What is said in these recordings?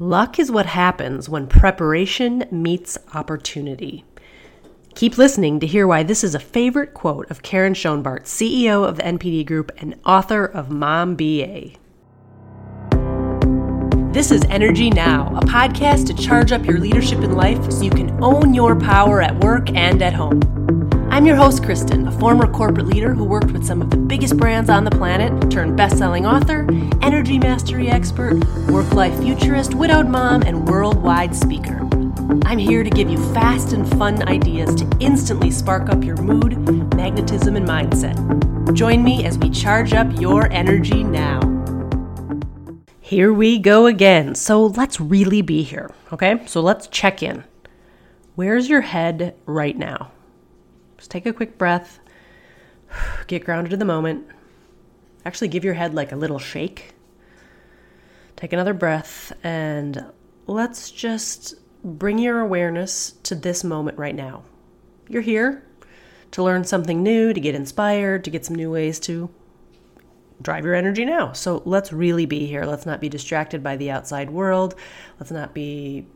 Luck is what happens when preparation meets opportunity. Keep listening to hear why this is a favorite quote of Karyn Schoenbart, CEO of the NPD Group and author of Mom BA. This is Energy Now, a podcast to charge up your leadership in life so you can own your power at work and at home. I'm your host, Kristen, a former corporate leader who worked with some of the biggest brands on the planet, turned best selling author, energy mastery expert, work life futurist, widowed mom, and worldwide speaker. I'm here to give you fast and fun ideas to instantly spark up your mood, magnetism, and mindset. Join me as we charge up your energy now. Here we go again. So let's really be here, okay? So let's check in. Where's your head right now? Just take a quick breath, get grounded to the moment. Actually, give your head like a little shake. Take another breath, and let's just bring your awareness to this moment right now. You're here to learn something new, to get inspired, to get some new ways to drive your energy now. So let's really be here. Let's not be distracted by the outside world. Let's not be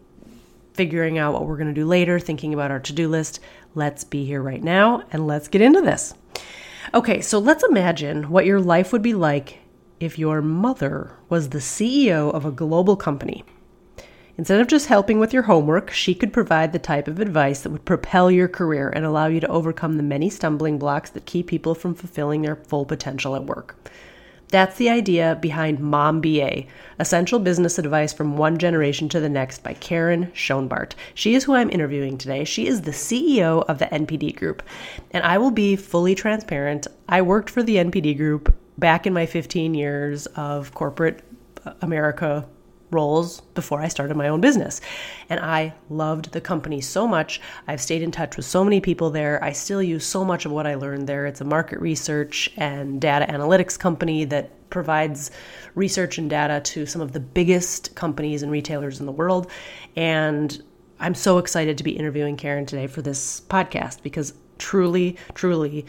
figuring out what we're going to do later, thinking about our to do list. Let's be here right now and let's get into this. Okay, so let's imagine what your life would be like if your mother was the CEO of a global company. Instead of just helping with your homework, she could provide the type of advice that would propel your career and allow you to overcome the many stumbling blocks that keep people from fulfilling their full potential at work. That's the idea behind Mom BA, Essential Business Advice from One Generation to the Next by Karyn Schoenbart. She is who I'm interviewing today. She is the CEO of the NPD Group. And I will be fully transparent. I worked for the NPD Group back in my 15 years of corporate America roles before I started my own business. And I loved the company so much. I've stayed in touch with so many people there. I still use so much of what I learned there. It's a market research and data analytics company that provides research and data to some of the biggest companies and retailers in the world. And I'm so excited to be interviewing Karyn today for this podcast because truly, truly,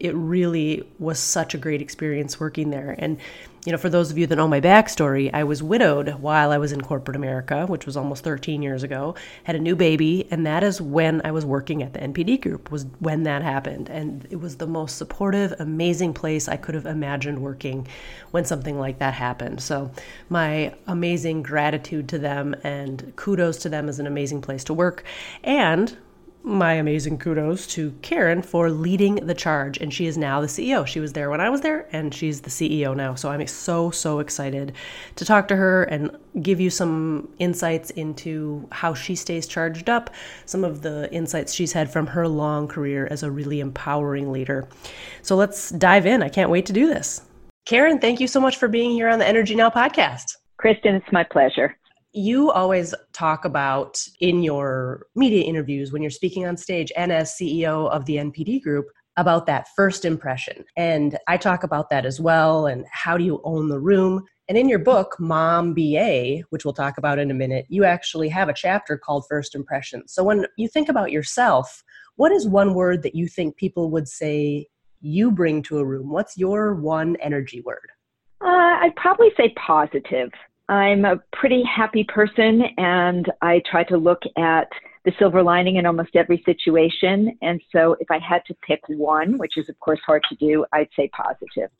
it really was such a great experience working there. And you know, for those of you that know my backstory, I was widowed while I was in corporate America, which was almost 13 years ago, had a new baby, and that is when I was working at the NPD group, was when that happened. And it was the most supportive, amazing place I could have imagined working when something like that happened. So, my amazing gratitude to them and kudos to them as an amazing place to work. And my amazing kudos to Karyn for leading the charge. And she is now the CEO. She was there when I was there, and she's the CEO now. So I'm so, so excited to talk to her and give you some insights into how she stays charged up, some of the insights she's had from her long career as a really empowering leader. So let's dive in. I can't wait to do this. Karyn, thank you so much for being here on the Energy Now podcast. Kristen, it's my pleasure you always talk about in your media interviews when you're speaking on stage and as CEO of the NPD group about that first impression. And I talk about that as well and how do you own the room? And in your book, Mom BA, which we'll talk about in a minute, you actually have a chapter called First Impressions. So when you think about yourself, what is one word that you think people would say you bring to a room? What's your one energy word? Uh, I'd probably say positive. I'm a pretty happy person and I try to look at the silver lining in almost every situation. And so if I had to pick one, which is of course hard to do, I'd say positive.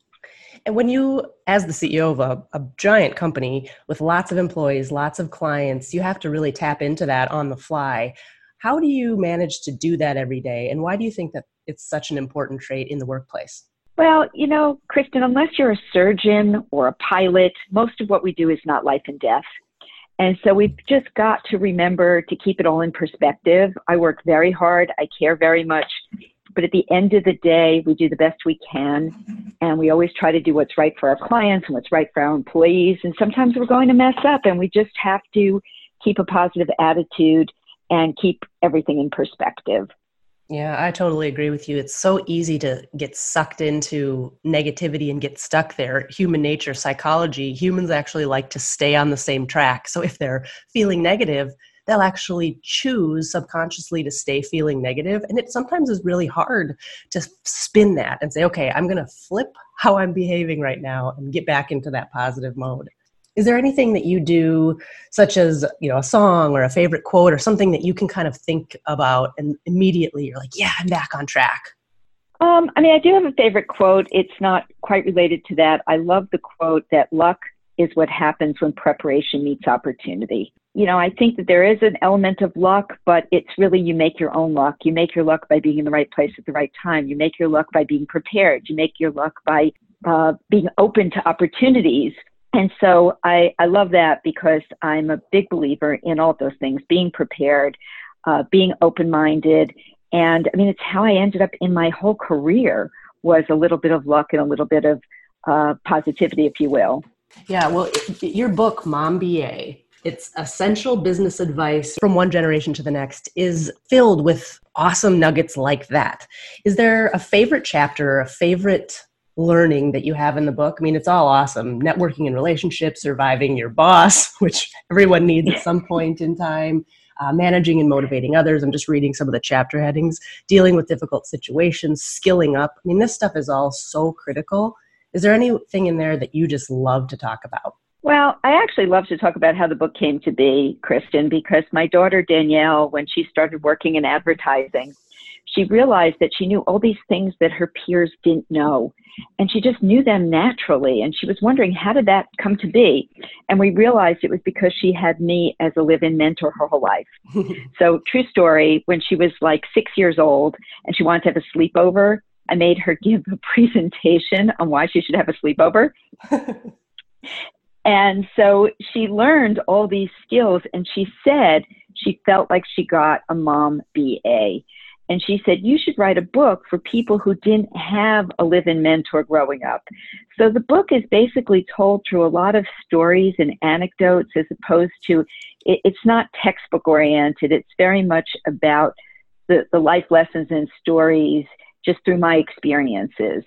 And when you, as the CEO of a, a, giant company with lots of employees, lots of clients, you have to really tap into that on the fly. How do you manage to do that every day? And why do you think that it's such an important trait in the workplace? Well, you know, Kristen, unless you're a surgeon or a pilot, most of what we do is not life and death. And so we've just got to remember to keep it all in perspective. I work very hard, I care very much, but at the end of the day, we do the best we can. And we always try to do what's right for our clients and what's right for our employees. And sometimes we're going to mess up, and we just have to keep a positive attitude and keep everything in perspective. Yeah, I totally agree with you. It's so easy to get sucked into negativity and get stuck there. Human nature, psychology, humans actually like to stay on the same track. So if they're feeling negative, they'll actually choose subconsciously to stay feeling negative. And it sometimes is really hard to spin that and say, okay, I'm going to flip how I'm behaving right now and get back into that positive mode. Is there anything that you do such as you know a song or a favorite quote or something that you can kind of think about and immediately you're like yeah i'm back on track um, i mean i do have a favorite quote. It's not quite related to that. I love the quote that luck is what happens when preparation meets opportunity. You know i think that there is an element of luck but it's really you make your own luck. You make your luck by being in the right place at the right time. You make your luck by being prepared. You make your luck by uh, being open to opportunities and so I, I love that because I'm a big believer in all those things being prepared, uh, being open minded. And I mean, it's how I ended up in my whole career was a little bit of luck and a little bit of uh, positivity, if you will. Yeah, well, your book, Mom BA, it's essential business advice from one generation to the next, is filled with awesome nuggets like that. Is there a favorite chapter, a favorite learning that you have in the book. I mean, it's all awesome. Networking and relationships, surviving your boss, which everyone needs at some point in time, uh, managing and motivating others. I'm just reading some of the chapter headings, dealing with difficult situations, skilling up. I mean, this stuff is all so critical. Is there anything in there that you just love to talk about? Well, I actually love to talk about how the book came to be, Kristen, because my daughter Danielle, when she started working in advertising, she realized that she knew all these things that her peers didn't know. And she just knew them naturally. And she was wondering, how did that come to be? And we realized it was because she had me as a live in mentor her whole life. so, true story, when she was like six years old and she wanted to have a sleepover, I made her give a presentation on why she should have a sleepover. and so she learned all these skills and she said she felt like she got a mom BA. And she said, You should write a book for people who didn't have a live in mentor growing up. So the book is basically told through a lot of stories and anecdotes as opposed to, it, it's not textbook oriented. It's very much about the, the life lessons and stories just through my experiences.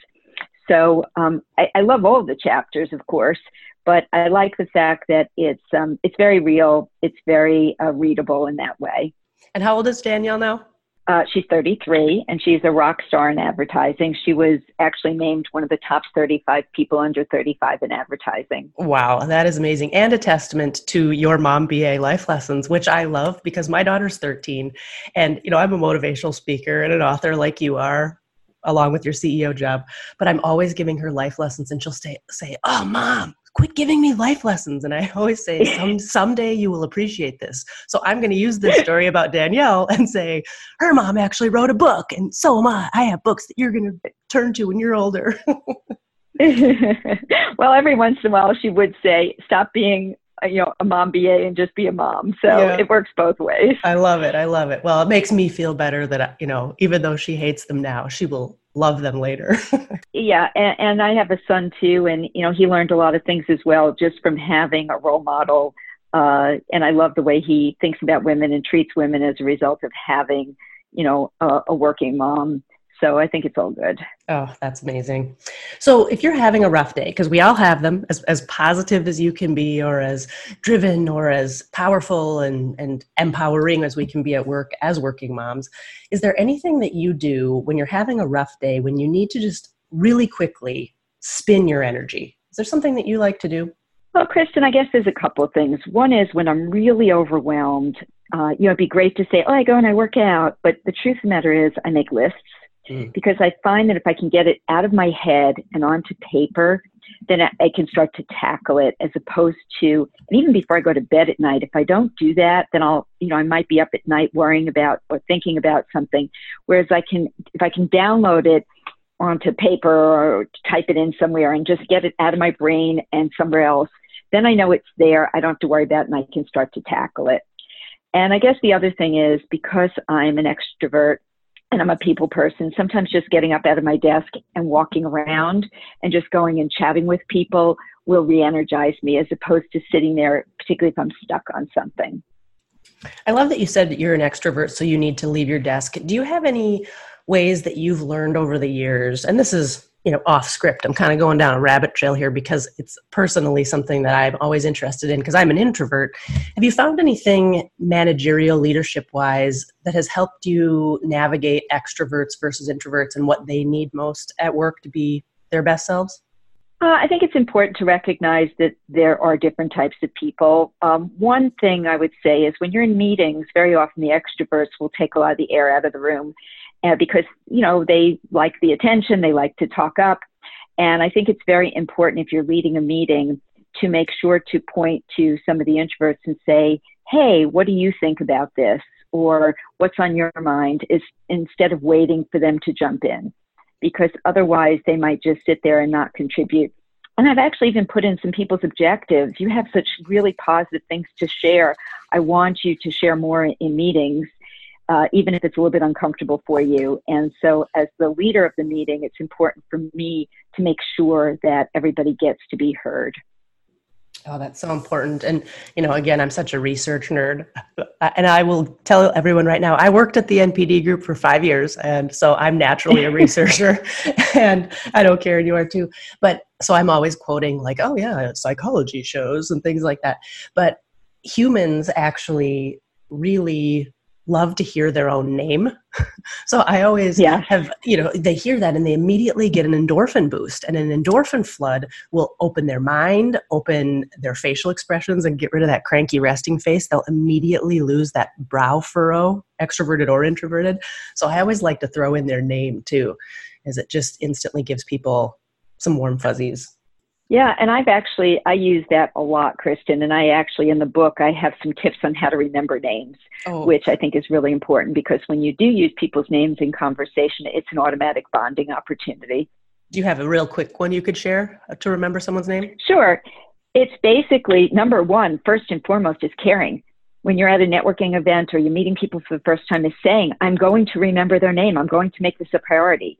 So um, I, I, love all the chapters, of course, but I like the fact that it's um, it's very real. It's very uh, readable in that way. And how old is Danielle now? Uh, she's 33 and she's a rock star in advertising. She was actually named one of the top 35 people under 35 in advertising. Wow, that is amazing. And a testament to your mom BA life lessons, which I love because my daughter's 13. And, you know, I'm a motivational speaker and an author like you are, along with your CEO job. But I'm always giving her life lessons and she'll say, say, Oh, mom, quit giving me life lessons. And I always say, Some, someday you will appreciate this. So I'm going to use this story about Danielle and say, her mom actually wrote a book, and so am I. I have books that you're going to turn to when you're older. well, every once in a while, she would say, stop being uh, you know a mom BA and just be a mom. So yeah. it works both ways. I love it. I love it. Well, it makes me feel better that you know even though she hates them now, she will love them later. yeah, and, and I have a son too, and you know he learned a lot of things as well just from having a role model. Uh, and I love the way he thinks about women and treats women as a result of having, you know, a, a working mom. So I think it's all good. Oh, that's amazing. So if you're having a rough day, because we all have them, as, as positive as you can be, or as driven, or as powerful and, and empowering as we can be at work as working moms, is there anything that you do when you're having a rough day, when you need to just really quickly spin your energy? Is there something that you like to do? Well, Kristen, I guess there's a couple of things. One is when I'm really overwhelmed, uh, you know, it'd be great to say, oh, I go and I work out. But the truth of the matter is, I make lists mm. because I find that if I can get it out of my head and onto paper, then I can start to tackle it as opposed to, and even before I go to bed at night, if I don't do that, then I'll, you know, I might be up at night worrying about or thinking about something. Whereas I can, if I can download it onto paper or type it in somewhere and just get it out of my brain and somewhere else, then I know it's there. I don't have to worry about it and I can start to tackle it. And I guess the other thing is because I'm an extrovert, and I'm a people person, sometimes just getting up out of my desk and walking around and just going and chatting with people will re energize me as opposed to sitting there, particularly if I'm stuck on something. I love that you said that you're an extrovert, so you need to leave your desk. Do you have any ways that you've learned over the years? And this is you know off script. I'm kind of going down a rabbit trail here because it's personally something that i'm always interested in because i'm an introvert. Have you found anything managerial leadership wise that has helped you navigate extroverts versus introverts and what they need most at work to be their best selves? Uh, I think it's important to recognize that there are different types of people. Um, one thing I would say is when you're in meetings, very often the extroverts will take a lot of the air out of the room uh, because, you know, they like the attention, they like to talk up. And I think it's very important if you're leading a meeting to make sure to point to some of the introverts and say, hey, what do you think about this? Or what's on your mind? Is instead of waiting for them to jump in because otherwise they might just sit there and not contribute. And I've actually even put in some people's objectives. You have such really positive things to share. I want you to share more in meetings, uh, even if it's a little bit uncomfortable for you. And so, as the leader of the meeting, it's important for me to make sure that everybody gets to be heard. Oh, that's so important. And, you know, again, I'm such a research nerd. And I will tell everyone right now, I worked at the NPD group for five years. And so I'm naturally a researcher. and I know, Karyn, you are too. But so I'm always quoting, like, oh, yeah, psychology shows and things like that. But humans actually really love to hear their own name. so I always yeah. have, you know, they hear that and they immediately get an endorphin boost. And an endorphin flood will open their mind, open their facial expressions, and get rid of that cranky resting face. They'll immediately lose that brow furrow, extroverted or introverted. So I always like to throw in their name too, as it just instantly gives people some warm fuzzies. Yeah, and I've actually I use that a lot, Kristen. And I actually in the book I have some tips on how to remember names, oh. which I think is really important because when you do use people's names in conversation, it's an automatic bonding opportunity. Do you have a real quick one you could share uh, to remember someone's name? Sure. It's basically number one, first and foremost, is caring. When you're at a networking event or you're meeting people for the first time, is saying, I'm going to remember their name. I'm going to make this a priority.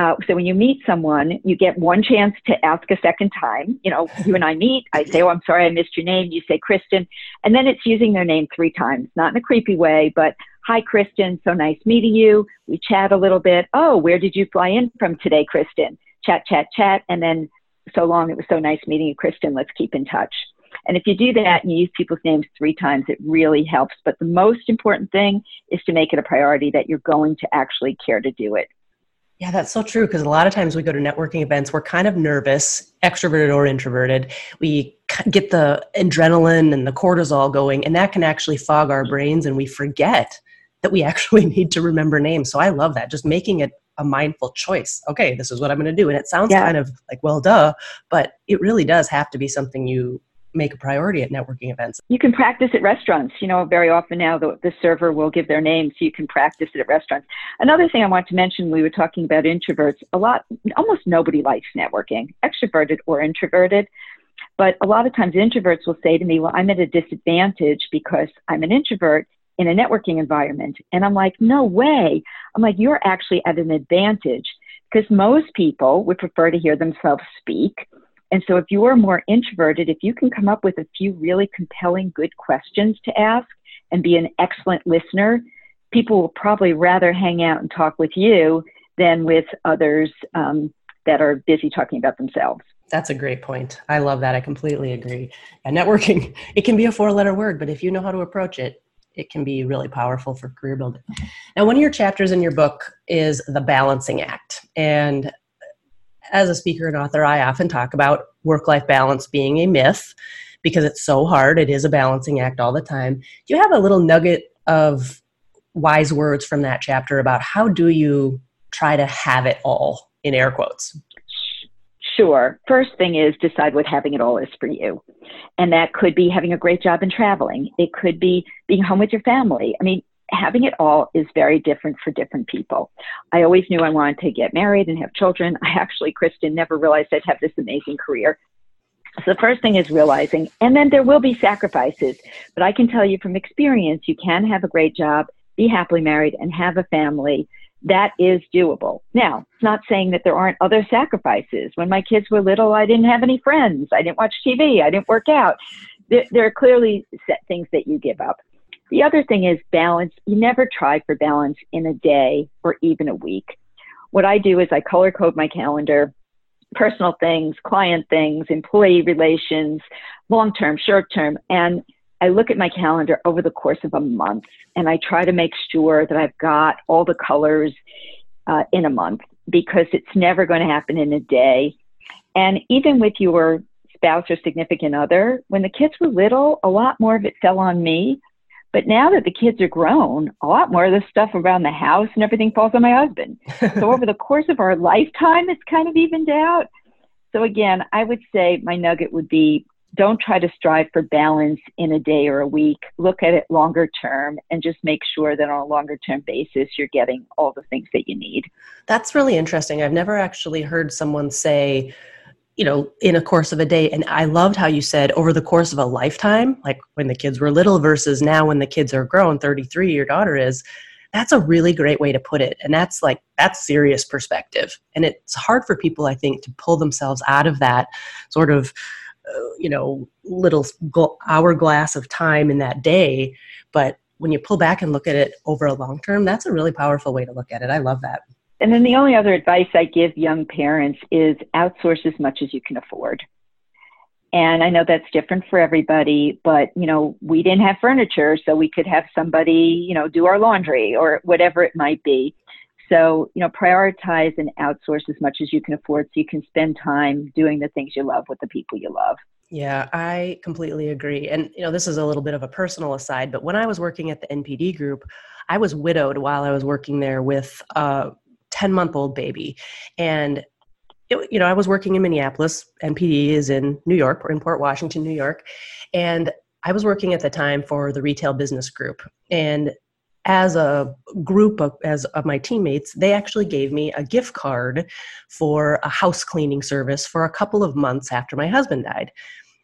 Uh, so when you meet someone, you get one chance to ask a second time. You know, you and I meet. I say, "Oh, I'm sorry, I missed your name." You say, "Kristen," and then it's using their name three times, not in a creepy way, but "Hi, Kristen. So nice meeting you." We chat a little bit. "Oh, where did you fly in from today, Kristen?" Chat, chat, chat, and then so long. It was so nice meeting you, Kristen. Let's keep in touch. And if you do that and you use people's names three times, it really helps. But the most important thing is to make it a priority that you're going to actually care to do it. Yeah, that's so true. Because a lot of times we go to networking events, we're kind of nervous, extroverted or introverted. We get the adrenaline and the cortisol going, and that can actually fog our brains, and we forget that we actually need to remember names. So I love that. Just making it a mindful choice. Okay, this is what I'm going to do. And it sounds yeah. kind of like, well, duh, but it really does have to be something you make a priority at networking events. You can practice at restaurants. You know, very often now the, the server will give their name so you can practice it at restaurants. Another thing I want to mention, we were talking about introverts. A lot, almost nobody likes networking, extroverted or introverted. But a lot of times introverts will say to me, well, I'm at a disadvantage because I'm an introvert in a networking environment. And I'm like, no way. I'm like, you're actually at an advantage because most people would prefer to hear themselves speak and so if you are more introverted, if you can come up with a few really compelling, good questions to ask and be an excellent listener, people will probably rather hang out and talk with you than with others um, that are busy talking about themselves. That's a great point. I love that. I completely agree. And networking, it can be a four letter word, but if you know how to approach it, it can be really powerful for career building. Now, one of your chapters in your book is the balancing act. And as a speaker and author, I often talk about work life balance being a myth because it's so hard. It is a balancing act all the time. Do you have a little nugget of wise words from that chapter about how do you try to have it all in air quotes? Sure. First thing is decide what having it all is for you. And that could be having a great job and traveling. It could be being home with your family. I mean, having it all is very different for different people. I always knew I wanted to get married and have children. I actually, Kristen, never realized I'd have this amazing career. So the first thing is realizing, and then there will be sacrifices. But I can tell you from experience, you can have a great job, be happily married, and have a family. That is doable. Now, it's not saying that there aren't other sacrifices. When my kids were little, I didn't have any friends. I didn't watch TV. I didn't work out. There, there are clearly set things that you give up. The other thing is balance. You never try for balance in a day or even a week. What I do is I color code my calendar, personal things, client things, employee relations, long term, short term, and I look at my calendar over the course of a month and I try to make sure that I've got all the colors uh, in a month because it's never going to happen in a day. And even with your spouse or significant other, when the kids were little, a lot more of it fell on me. But now that the kids are grown, a lot more of the stuff around the house and everything falls on my husband. so over the course of our lifetime, it's kind of evened out. So again, I would say my nugget would be don't try to strive for balance in a day or a week. Look at it longer term and just make sure that on a longer term basis, you're getting all the things that you need. That's really interesting. I've never actually heard someone say, you know, in a course of a day. And I loved how you said over the course of a lifetime, like when the kids were little versus now when the kids are grown, 33, your daughter is. That's a really great way to put it. And that's like, that's serious perspective. And it's hard for people, I think, to pull themselves out of that sort of uh, you know little hourglass of time in that day but when you pull back and look at it over a long term that's a really powerful way to look at it i love that and then the only other advice i give young parents is outsource as much as you can afford and i know that's different for everybody but you know we didn't have furniture so we could have somebody you know do our laundry or whatever it might be so, you know, prioritize and outsource as much as you can afford so you can spend time doing the things you love with the people you love. Yeah, I completely agree. And, you know, this is a little bit of a personal aside, but when I was working at the NPD group, I was widowed while I was working there with a 10 month old baby. And, it, you know, I was working in Minneapolis. NPD is in New York, or in Port Washington, New York. And I was working at the time for the retail business group. And as a group of as of my teammates they actually gave me a gift card for a house cleaning service for a couple of months after my husband died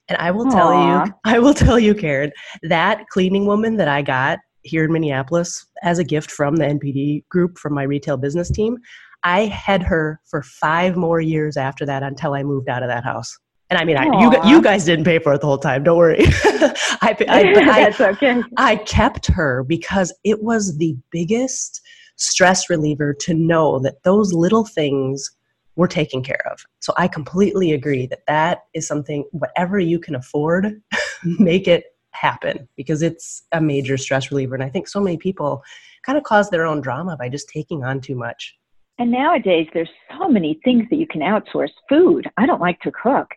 and i will Aww. tell you i will tell you karyn that cleaning woman that i got here in minneapolis as a gift from the npd group from my retail business team i had her for five more years after that until i moved out of that house and I mean, I, you you guys didn't pay for it the whole time. Don't worry. I, I, That's I, okay. I kept her because it was the biggest stress reliever to know that those little things were taken care of. So I completely agree that that is something. Whatever you can afford, make it happen because it's a major stress reliever. And I think so many people kind of cause their own drama by just taking on too much. And nowadays, there's so many things that you can outsource. Food. I don't like to cook.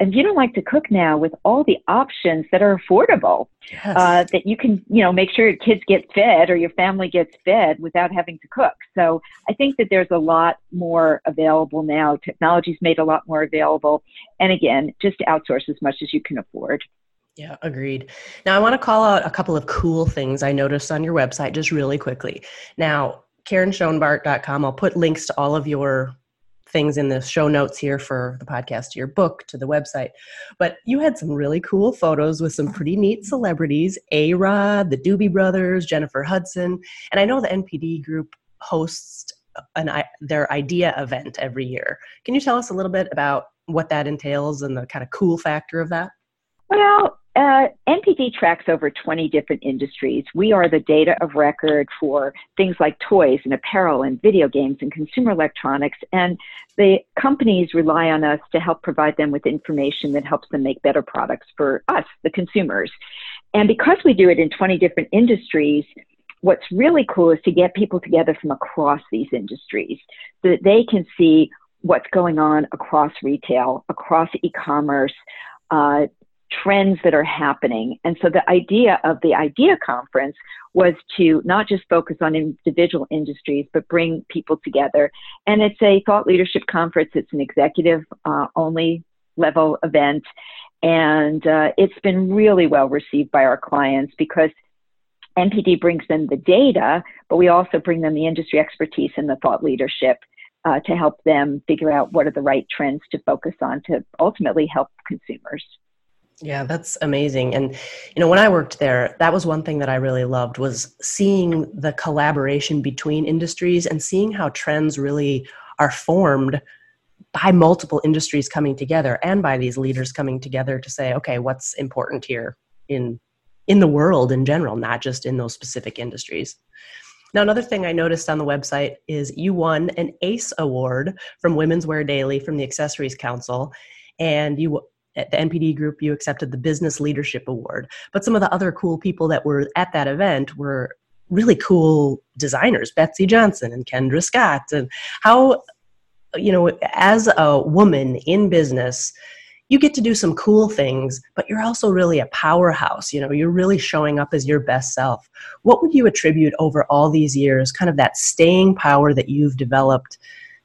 And you don't like to cook now with all the options that are affordable, yes. uh, that you can, you know, make sure your kids get fed or your family gets fed without having to cook. So I think that there's a lot more available now. Technology's made a lot more available. And again, just outsource as much as you can afford. Yeah, agreed. Now, I want to call out a couple of cool things I noticed on your website just really quickly. Now, KarynSchoenbart.com. I'll put links to all of your things in the show notes here for the podcast, to your book, to the website. But you had some really cool photos with some pretty neat celebrities A Rod, the Doobie Brothers, Jennifer Hudson. And I know the NPD group hosts an, their idea event every year. Can you tell us a little bit about what that entails and the kind of cool factor of that? Well, uh, NPD tracks over 20 different industries. We are the data of record for things like toys and apparel and video games and consumer electronics. And the companies rely on us to help provide them with information that helps them make better products for us, the consumers. And because we do it in 20 different industries, what's really cool is to get people together from across these industries so that they can see what's going on across retail, across e commerce. Uh, trends that are happening. And so the idea of the IDEA conference was to not just focus on individual industries, but bring people together. And it's a thought leadership conference, it's an executive uh, only level event. And uh, it's been really well received by our clients because NPD brings them the data, but we also bring them the industry expertise and the thought leadership uh, to help them figure out what are the right trends to focus on to ultimately help consumers. Yeah, that's amazing. And you know, when I worked there, that was one thing that I really loved was seeing the collaboration between industries and seeing how trends really are formed by multiple industries coming together and by these leaders coming together to say, okay, what's important here in in the world in general, not just in those specific industries. Now, another thing I noticed on the website is you won an ACE award from Women's Wear Daily from the Accessories Council, and you at the NPD group, you accepted the Business Leadership Award. But some of the other cool people that were at that event were really cool designers, Betsey Johnson and Kendra Scott. And how you know, as a woman in business, you get to do some cool things, but you're also really a powerhouse. You know, you're really showing up as your best self. What would you attribute over all these years, kind of that staying power that you've developed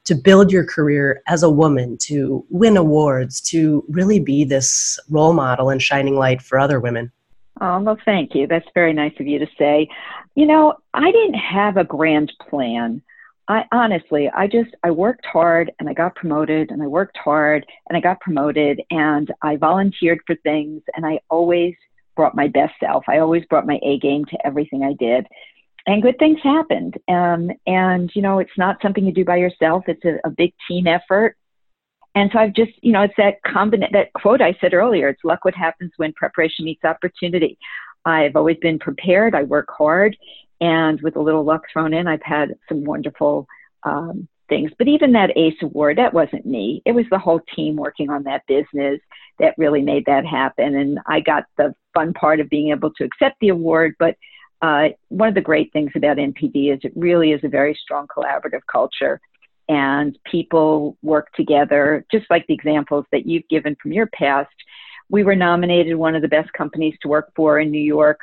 to build your career as a woman, to win awards, to really be this role model and shining light for other women? Oh, well, thank you. That's very nice of you to say. You know, I didn't have a grand plan. I honestly, I just, I worked hard and I got promoted and I worked hard and I got promoted and I volunteered for things and I always brought my best self. I always brought my A game to everything I did. And good things happened. Um, and, you know, it's not something you do by yourself. It's a, a big team effort. And so I've just, you know, it's that combination, that quote I said earlier, it's luck what happens when preparation meets opportunity. I've always been prepared. I work hard. And with a little luck thrown in, I've had some wonderful um, things. But even that ACE award, that wasn't me. It was the whole team working on that business that really made that happen. And I got the fun part of being able to accept the award. But uh, one of the great things about NPD is it really is a very strong collaborative culture and people work together, just like the examples that you've given from your past. We were nominated one of the best companies to work for in New York.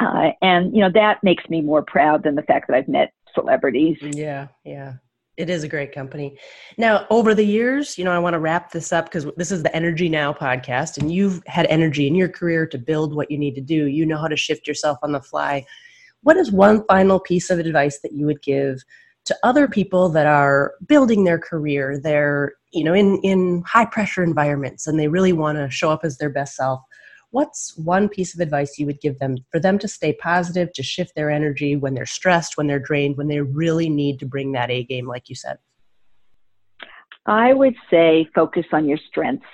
Uh, and, you know, that makes me more proud than the fact that I've met celebrities. Yeah, yeah. It is a great company. Now, over the years, you know, I want to wrap this up because this is the Energy Now podcast, and you've had energy in your career to build what you need to do. You know how to shift yourself on the fly. What is one final piece of advice that you would give to other people that are building their career they're you know in in high pressure environments and they really want to show up as their best self what's one piece of advice you would give them for them to stay positive to shift their energy when they're stressed when they're drained when they really need to bring that a game like you said i would say focus on your strengths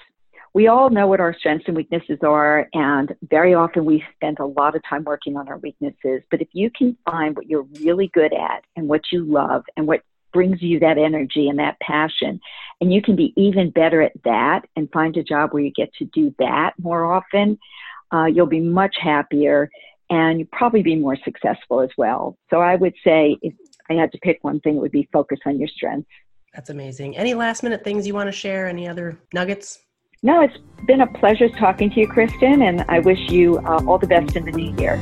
we all know what our strengths and weaknesses are, and very often we spend a lot of time working on our weaknesses. But if you can find what you're really good at and what you love and what brings you that energy and that passion, and you can be even better at that and find a job where you get to do that more often, uh, you'll be much happier and you'll probably be more successful as well. So I would say if I had to pick one thing, it would be focus on your strengths. That's amazing. Any last minute things you want to share? Any other nuggets? No, it's been a pleasure talking to you, Kristen, and I wish you uh, all the best in the new year.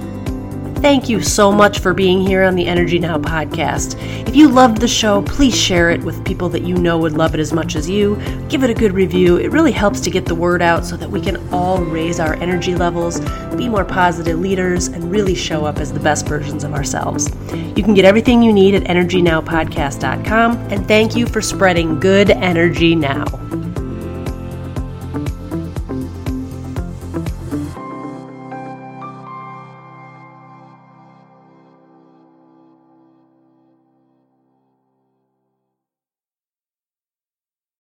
Thank you so much for being here on the Energy Now podcast. If you loved the show, please share it with people that you know would love it as much as you. Give it a good review. It really helps to get the word out so that we can all raise our energy levels, be more positive leaders, and really show up as the best versions of ourselves. You can get everything you need at energynowpodcast.com, and thank you for spreading good energy now.